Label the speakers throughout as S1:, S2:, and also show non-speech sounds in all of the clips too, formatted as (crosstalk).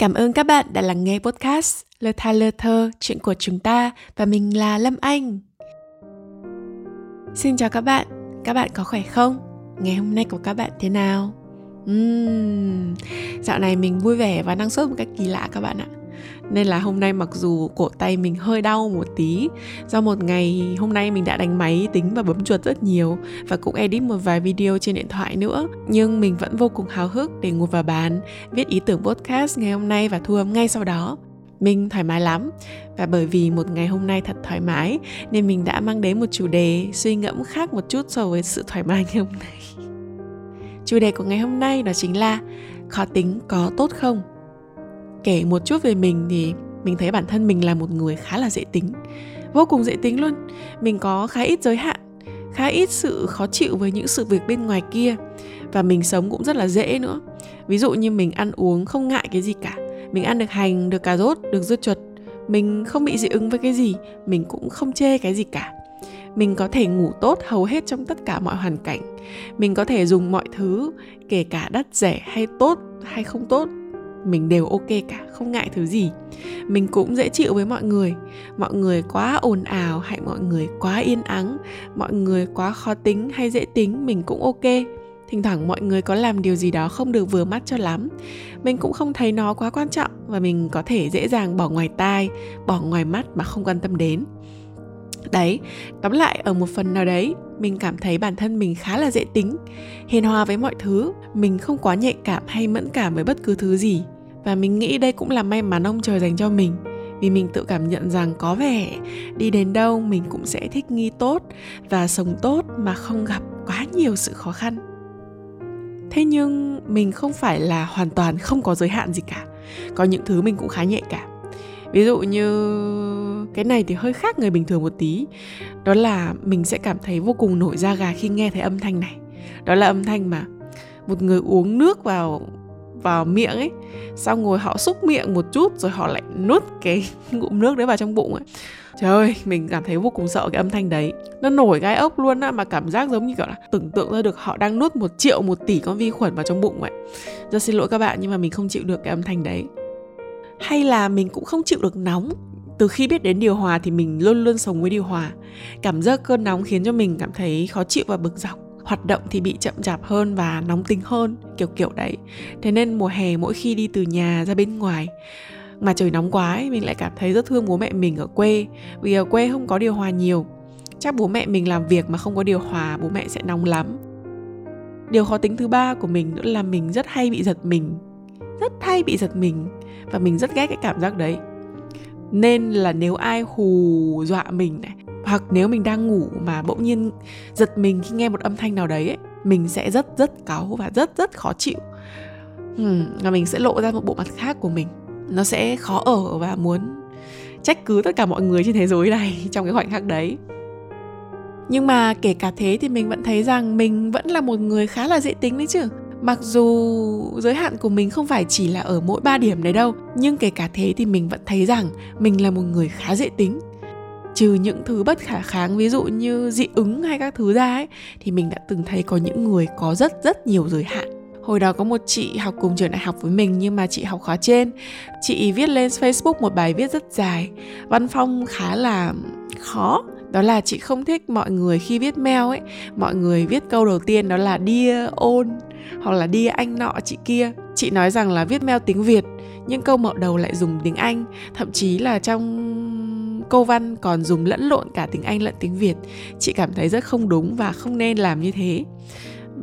S1: Cảm ơn các bạn đã lắng nghe podcast Lơ tha lơ thơ chuyện của chúng ta và mình là Lâm Anh. Xin chào các bạn, các bạn có khỏe không? Ngày hôm nay của các bạn thế nào? Uhm, dạo này mình vui vẻ và năng suất một cách kỳ lạ các bạn ạ nên là hôm nay mặc dù cổ tay mình hơi đau một tí, do một ngày hôm nay mình đã đánh máy tính và bấm chuột rất nhiều và cũng edit một vài video trên điện thoại nữa. Nhưng mình vẫn vô cùng háo hức để ngồi vào bàn, viết ý tưởng podcast ngày hôm nay và thu âm ngay sau đó. Mình thoải mái lắm và bởi vì một ngày hôm nay thật thoải mái nên mình đã mang đến một chủ đề suy ngẫm khác một chút so với sự thoải mái ngày hôm nay. Chủ đề của ngày hôm nay đó chính là khó tính có tốt không? Kể một chút về mình thì mình thấy bản thân mình là một người khá là dễ tính, vô cùng dễ tính luôn. Mình có khá ít giới hạn, khá ít sự khó chịu với những sự việc bên ngoài kia và mình sống cũng rất là dễ nữa. Ví dụ như mình ăn uống không ngại cái gì cả, mình ăn được hành, được cà rốt, được dưa chuột, mình không bị dị ứng với cái gì, mình cũng không chê cái gì cả. Mình có thể ngủ tốt hầu hết trong tất cả mọi hoàn cảnh, mình có thể dùng mọi thứ, kể cả đắt rẻ hay tốt hay không tốt mình đều ok cả, không ngại thứ gì. Mình cũng dễ chịu với mọi người. Mọi người quá ồn ào hay mọi người quá yên ắng, mọi người quá khó tính hay dễ tính, mình cũng ok. Thỉnh thoảng mọi người có làm điều gì đó không được vừa mắt cho lắm. Mình cũng không thấy nó quá quan trọng và mình có thể dễ dàng bỏ ngoài tai, bỏ ngoài mắt mà không quan tâm đến đấy, tóm lại ở một phần nào đấy, mình cảm thấy bản thân mình khá là dễ tính, hiền hòa với mọi thứ, mình không quá nhạy cảm hay mẫn cảm với bất cứ thứ gì. Và mình nghĩ đây cũng là may mắn ông trời dành cho mình, vì mình tự cảm nhận rằng có vẻ đi đến đâu mình cũng sẽ thích nghi tốt và sống tốt mà không gặp quá nhiều sự khó khăn. Thế nhưng mình không phải là hoàn toàn không có giới hạn gì cả, có những thứ mình cũng khá nhạy cảm. Ví dụ như cái này thì hơi khác người bình thường một tí. Đó là mình sẽ cảm thấy vô cùng nổi da gà khi nghe thấy âm thanh này. Đó là âm thanh mà một người uống nước vào vào miệng ấy, xong rồi họ xúc miệng một chút rồi họ lại nuốt cái (laughs) ngụm nước đấy vào trong bụng ấy. Trời ơi, mình cảm thấy vô cùng sợ cái âm thanh đấy. Nó nổi gai ốc luôn á, mà cảm giác giống như kiểu là tưởng tượng ra được họ đang nuốt một triệu, một tỷ con vi khuẩn vào trong bụng vậy. Rất xin lỗi các bạn, nhưng mà mình không chịu được cái âm thanh đấy. Hay là mình cũng không chịu được nóng từ khi biết đến điều hòa thì mình luôn luôn sống với điều hòa. Cảm giác cơn nóng khiến cho mình cảm thấy khó chịu và bực dọc. Hoạt động thì bị chậm chạp hơn và nóng tính hơn kiểu kiểu đấy. Thế nên mùa hè mỗi khi đi từ nhà ra bên ngoài mà trời nóng quá ấy, mình lại cảm thấy rất thương bố mẹ mình ở quê. Vì ở quê không có điều hòa nhiều. Chắc bố mẹ mình làm việc mà không có điều hòa bố mẹ sẽ nóng lắm. Điều khó tính thứ ba của mình nữa là mình rất hay bị giật mình. Rất hay bị giật mình. Và mình rất ghét cái cảm giác đấy nên là nếu ai hù dọa mình này hoặc nếu mình đang ngủ mà bỗng nhiên giật mình khi nghe một âm thanh nào đấy ấy, mình sẽ rất rất cáu và rất rất khó chịu. Hmm, và mình sẽ lộ ra một bộ mặt khác của mình. Nó sẽ khó ở và muốn trách cứ tất cả mọi người trên thế giới này (laughs) trong cái khoảnh khắc đấy. Nhưng mà kể cả thế thì mình vẫn thấy rằng mình vẫn là một người khá là dễ tính đấy chứ mặc dù giới hạn của mình không phải chỉ là ở mỗi ba điểm đấy đâu, nhưng kể cả thế thì mình vẫn thấy rằng mình là một người khá dễ tính. Trừ những thứ bất khả kháng, ví dụ như dị ứng hay các thứ ra ấy, thì mình đã từng thấy có những người có rất rất nhiều giới hạn. Hồi đó có một chị học cùng trường đại học với mình, nhưng mà chị học khóa trên. Chị viết lên facebook một bài viết rất dài, văn phong khá là khó. Đó là chị không thích mọi người khi viết mail ấy. Mọi người viết câu đầu tiên đó là dear ôn hoặc là đi anh nọ chị kia. Chị nói rằng là viết mail tiếng việt, nhưng câu mở đầu lại dùng tiếng anh. Thậm chí là trong câu văn còn dùng lẫn lộn cả tiếng anh lẫn tiếng việt. Chị cảm thấy rất không đúng và không nên làm như thế.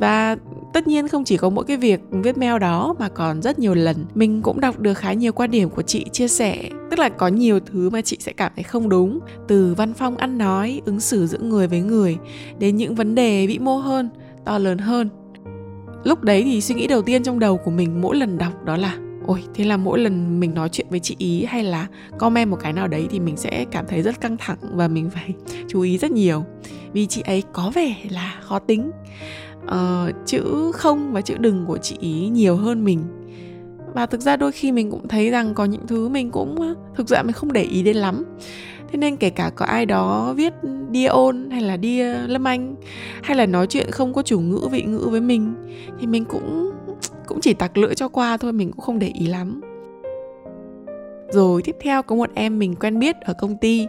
S1: Và tất nhiên không chỉ có mỗi cái việc viết mail đó mà còn rất nhiều lần. Mình cũng đọc được khá nhiều quan điểm của chị chia sẻ. Tức là có nhiều thứ mà chị sẽ cảm thấy không đúng. Từ văn phong ăn nói, ứng xử giữa người với người, đến những vấn đề vĩ mô hơn, to lớn hơn lúc đấy thì suy nghĩ đầu tiên trong đầu của mình mỗi lần đọc đó là ôi thế là mỗi lần mình nói chuyện với chị ý hay là comment một cái nào đấy thì mình sẽ cảm thấy rất căng thẳng và mình phải (laughs) chú ý rất nhiều. Vì chị ấy có vẻ là khó tính. Uh, chữ không và chữ đừng của chị ý nhiều hơn mình. Và thực ra đôi khi mình cũng thấy rằng có những thứ mình cũng thực ra mình không để ý đến lắm thế nên kể cả có ai đó viết đi ôn hay là đi lâm anh hay là nói chuyện không có chủ ngữ vị ngữ với mình thì mình cũng cũng chỉ tặc lưỡi cho qua thôi mình cũng không để ý lắm. Rồi tiếp theo có một em mình quen biết ở công ty.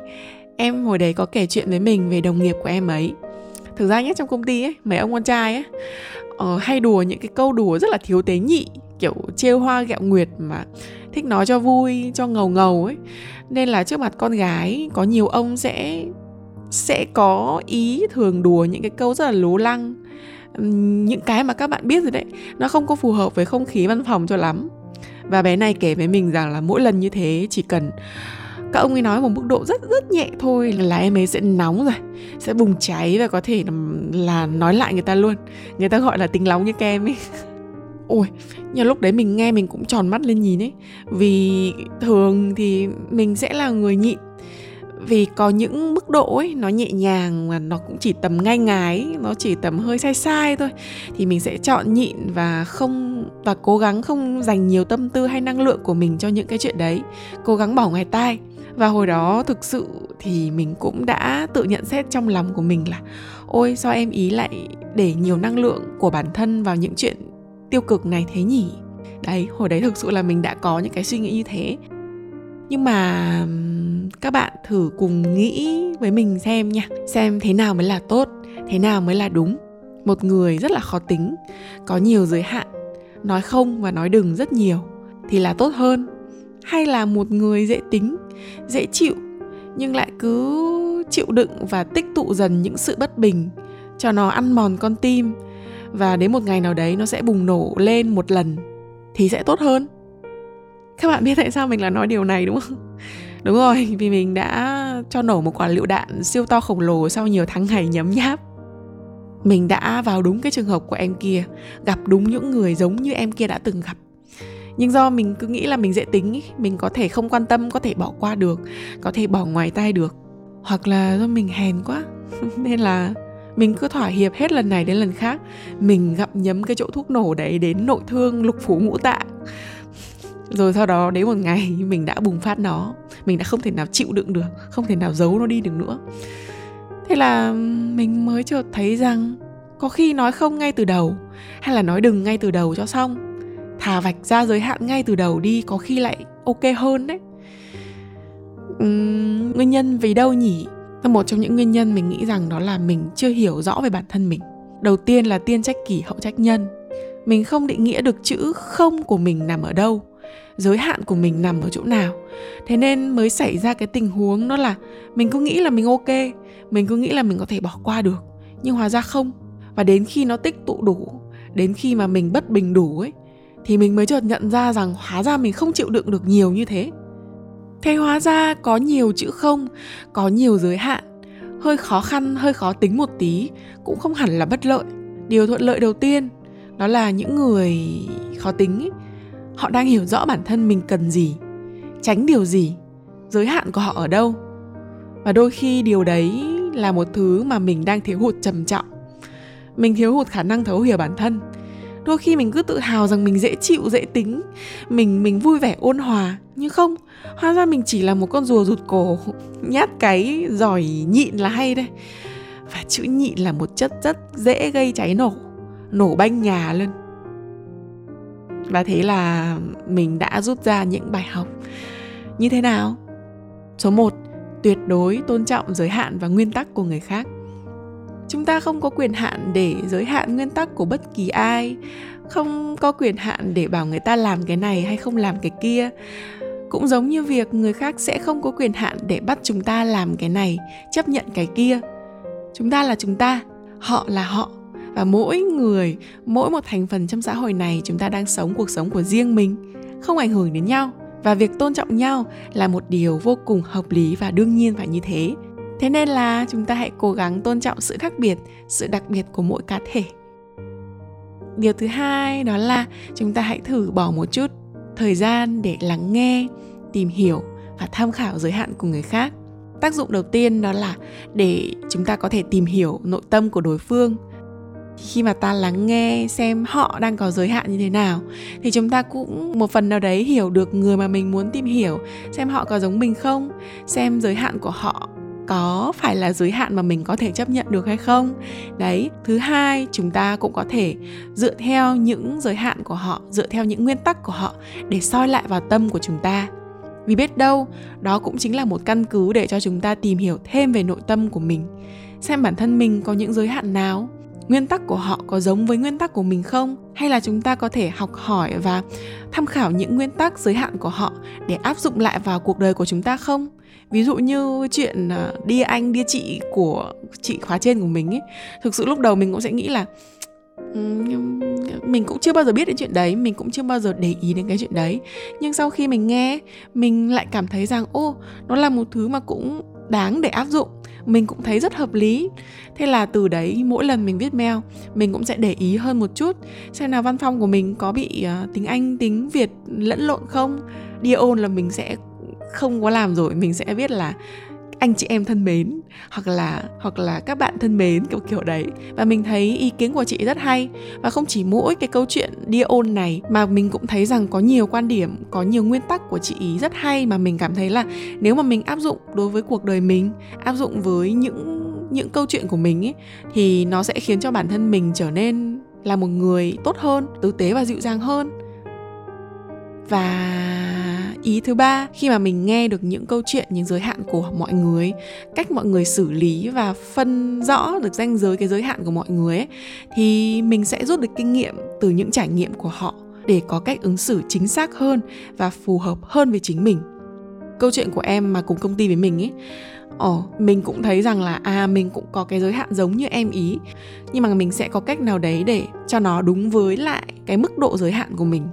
S1: Em hồi đấy có kể chuyện với mình về đồng nghiệp của em ấy. Thực ra nhé trong công ty ấy mấy ông con trai ấy uh, hay đùa những cái câu đùa rất là thiếu tế nhị kiểu trêu hoa gẹo nguyệt mà thích nói cho vui, cho ngầu ngầu ấy. Nên là trước mặt con gái, có nhiều ông sẽ sẽ có ý thường đùa những cái câu rất là lố lăng. Những cái mà các bạn biết rồi đấy, nó không có phù hợp với không khí văn phòng cho lắm. Và bé này kể với mình rằng là mỗi lần như thế, chỉ cần các ông ấy nói một mức độ rất rất nhẹ thôi là em ấy sẽ nóng rồi, sẽ bùng cháy và có thể là nói lại người ta luôn. Người ta gọi là tính nóng như kem ấy. (laughs) ôi nhưng lúc đấy mình nghe mình cũng tròn mắt lên nhìn ấy. Vì thường thì mình sẽ là người nhịn. Vì có những mức độ ấy, nó nhẹ nhàng và nó cũng chỉ tầm ngay ngái, nó chỉ tầm hơi sai sai thôi. Thì mình sẽ chọn nhịn và không, và cố gắng không dành nhiều tâm tư hay năng lượng của mình cho những cái chuyện đấy. Cố gắng bỏ ngoài tai. Và hồi đó thực sự thì mình cũng đã tự nhận xét trong lòng của mình là, ôi, sao em ý lại để nhiều năng lượng của bản thân vào những chuyện tiêu cực này thế nhỉ? Đấy, hồi đấy thực sự là mình đã có những cái suy nghĩ như thế. Nhưng mà các bạn thử cùng nghĩ với mình xem nha. Xem thế nào mới là tốt, thế nào mới là đúng. Một người rất là khó tính, có nhiều giới hạn. Nói không và nói đừng rất nhiều thì là tốt hơn. Hay là một người dễ tính, dễ chịu, nhưng lại cứ chịu đựng và tích tụ dần những sự bất bình, cho nó ăn mòn con tim và đến một ngày nào đấy nó sẽ bùng nổ lên một lần thì sẽ tốt hơn. Các bạn biết tại sao mình là nói điều này đúng không? (laughs) Đúng rồi vì mình đã cho nổ một quả lựu đạn siêu to khổng lồ sau nhiều tháng ngày nhấm nháp. Mình đã vào đúng cái trường hợp của em kia gặp đúng những người giống như em kia đã từng gặp. Nhưng do mình cứ nghĩ là mình dễ tính ý, mình có thể không quan tâm có thể bỏ qua được có thể bỏ ngoài tai được hoặc là do mình hèn quá. (laughs) Nên là mình cứ thỏa hiệp hết lần này đến lần khác. Mình gặm nhấm cái chỗ thuốc nổ đấy đến nội thương lục phủ ngũ tạng. Rồi sau đó đến một ngày mình đã bùng phát nó. Mình đã không thể nào chịu đựng được không thể nào giấu nó đi được nữa. Thế là mình mới chợt thấy rằng có khi nói không ngay từ đầu hay là nói đừng ngay từ đầu cho xong. Thà vạch ra giới hạn ngay từ đầu đi có khi lại ok hơn đấy. Uhm, nguyên nhân vì đâu nhỉ? Một trong những nguyên nhân mình nghĩ rằng đó là mình chưa hiểu rõ về bản thân mình. Đầu tiên là tiên trách kỷ, hậu trách nhân. Mình không định nghĩa được chữ không của mình nằm ở đâu, giới hạn của mình nằm ở chỗ nào. Thế nên mới xảy ra cái tình huống đó là mình cứ nghĩ là mình ok, mình cứ nghĩ là mình có thể bỏ qua được, nhưng hóa ra không. Và đến khi nó tích tụ đủ, đến khi mà mình bất bình đủ ấy, thì mình mới chợt nhận ra rằng hóa ra mình không chịu đựng được nhiều như thế thế hóa ra có nhiều chữ không có nhiều giới hạn. Hơi khó khăn hơi khó tính một tí cũng không hẳn là bất lợi. Điều thuận lợi đầu tiên đó là những người khó tính ấy, họ đang hiểu rõ bản thân mình cần gì tránh điều gì giới hạn của họ ở đâu. Và đôi khi điều đấy là một thứ mà mình đang thiếu hụt trầm trọng. Mình thiếu hụt khả năng thấu hiểu bản thân đôi khi mình cứ tự hào rằng mình dễ chịu, dễ tính. Mình mình vui vẻ, ôn hòa. Nhưng không, hóa ra mình chỉ là một con rùa rụt cổ, (laughs) nhát cái, giỏi nhịn là hay đây và chữ nhịn là một chất rất dễ gây cháy nổ nổ banh nhà lên và thế là mình đã rút ra những bài học. Như thế nào? Số 1 tuyệt đối tôn trọng giới hạn và nguyên tắc của người khác chúng ta không có quyền hạn để giới hạn nguyên tắc của bất kỳ ai. Không có quyền hạn để bảo người ta làm cái này hay không làm cái kia. Cũng giống như việc người khác sẽ không có quyền hạn để bắt chúng ta làm cái này, chấp nhận cái kia. Chúng ta là chúng ta, họ là họ. Và mỗi người, mỗi một thành phần trong xã hội này, chúng ta đang sống cuộc sống của riêng mình, không ảnh hưởng đến nhau. Và việc tôn trọng nhau là một điều vô cùng hợp lý và đương nhiên phải như thế thế nên là chúng ta hãy cố gắng tôn trọng sự khác biệt, sự đặc biệt của mỗi cá thể. Điều thứ hai đó là chúng ta hãy thử bỏ một chút thời gian để lắng nghe, tìm hiểu và tham khảo giới hạn của người khác. Tác dụng đầu tiên đó là để chúng ta có thể tìm hiểu nội tâm của đối phương. Khi mà ta lắng nghe xem họ đang có giới hạn như thế nào, thì chúng ta cũng một phần nào đấy hiểu được người mà mình muốn tìm hiểu xem họ có giống mình không, xem giới hạn của họ có phải là giới hạn mà mình có thể chấp nhận được hay không? Đấy, thứ hai, chúng ta cũng có thể dựa theo những giới hạn của họ, dựa theo những nguyên tắc của họ để soi lại vào tâm của chúng ta. Vì biết đâu, đó cũng chính là một căn cứ để cho chúng ta tìm hiểu thêm về nội tâm của mình, xem bản thân mình có những giới hạn nào nguyên tắc của họ có giống với nguyên tắc của mình không? Hay là chúng ta có thể học hỏi và tham khảo những nguyên tắc giới hạn của họ để áp dụng lại vào cuộc đời của chúng ta không? Ví dụ như chuyện ờ, đi anh, đi chị của chị khóa trên của mình ấy, thực sự lúc đầu mình cũng sẽ nghĩ là mình cũng chưa bao giờ biết đến chuyện đấy, mình cũng chưa bao giờ để ý đến cái chuyện đấy. Nhưng sau khi mình nghe, mình lại cảm thấy rằng, ô, nó là một thứ mà cũng đáng để áp dụng. Mình cũng thấy rất hợp lý. Thế là từ đấy mỗi lần mình viết mail mình cũng sẽ để ý hơn một chút xem nào văn phòng của mình có bị uh, tiếng anh tiếng việt lẫn lộn không. Đi ôn là mình sẽ không có làm rồi mình sẽ viết là anh chị em thân mến, hoặc là hoặc là các bạn thân mến, kiểu kiểu đấy. Và mình thấy ý kiến của chị rất hay. Và không chỉ mỗi cái câu chuyện đi ôn này, mà mình cũng thấy rằng có nhiều quan điểm, có nhiều nguyên tắc của chị ý rất hay mà mình cảm thấy là nếu mà mình áp dụng đối với cuộc đời mình, áp dụng với những những câu chuyện của mình ấy thì nó sẽ khiến cho bản thân mình trở nên là một người tốt hơn, tử tế và dịu dàng hơn và ý thứ ba khi mà mình nghe được những câu chuyện những giới hạn của mọi người cách mọi người xử lý và phân rõ được ranh giới cái giới hạn của mọi người ấy, thì mình sẽ rút được kinh nghiệm từ những trải nghiệm của họ để có cách ứng xử chính xác hơn và phù hợp hơn với chính mình. Câu chuyện của em mà cùng công ty với mình ấy Ồ, mình cũng thấy rằng là à mình cũng có cái giới hạn giống như em ý Nhưng mà mình sẽ có cách nào đấy để cho nó đúng với lại cái mức độ giới hạn của mình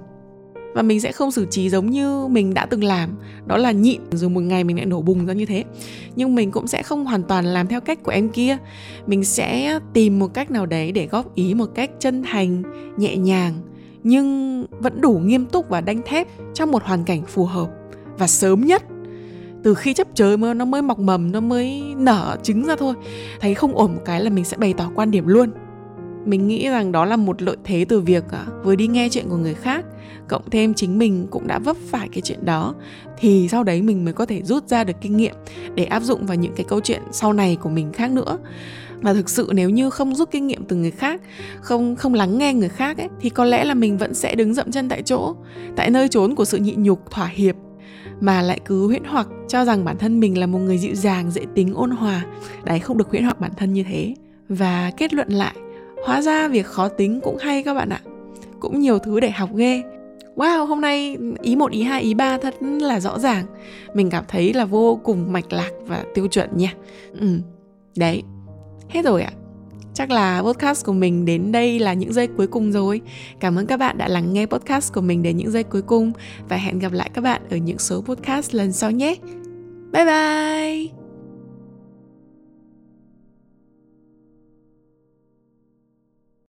S1: và mình sẽ không xử trí giống như mình đã từng làm. Đó là nhịn rồi một ngày mình lại nổ bùng ra như thế. Nhưng mình cũng sẽ không hoàn toàn làm theo cách của em kia. Mình sẽ tìm một cách nào đấy để góp ý một cách chân thành, nhẹ nhàng, nhưng vẫn đủ nghiêm túc và đanh thép trong một hoàn cảnh phù hợp và sớm nhất. Từ khi chấp chới mới, nó mới mọc mầm, nó mới nở trứng ra thôi. Thấy không ổn một cái là mình sẽ bày tỏ quan điểm luôn mình nghĩ rằng đó là một lợi thế từ việc à, vừa đi nghe chuyện của người khác, cộng thêm chính mình cũng đã vấp phải cái chuyện đó, thì sau đấy mình mới có thể rút ra được kinh nghiệm để áp dụng vào những cái câu chuyện sau này của mình khác nữa. Và thực sự nếu như không rút kinh nghiệm từ người khác, không không lắng nghe người khác ấy, thì có lẽ là mình vẫn sẽ đứng dậm chân tại chỗ, tại nơi trốn của sự nhịn nhục, thỏa hiệp, mà lại cứ huyễn hoặc cho rằng bản thân mình là một người dịu dàng, dễ tính, ôn hòa. Đấy, không được huyễn hoặc bản thân như thế. Và kết luận lại hóa ra việc khó tính cũng hay các bạn ạ. Cũng nhiều thứ để học ghê. Wow, hôm nay ý một, ý hai, ý ba thật là rõ ràng. Mình cảm thấy là vô cùng mạch lạc và tiêu chuẩn nha. Ừ đấy. Hết rồi ạ. Chắc là podcast của mình đến đây là những giây cuối cùng rồi. Cảm ơn các bạn đã lắng nghe podcast của mình đến những giây cuối cùng. Và hẹn gặp lại các bạn ở những số podcast lần sau nhé. Bye bye!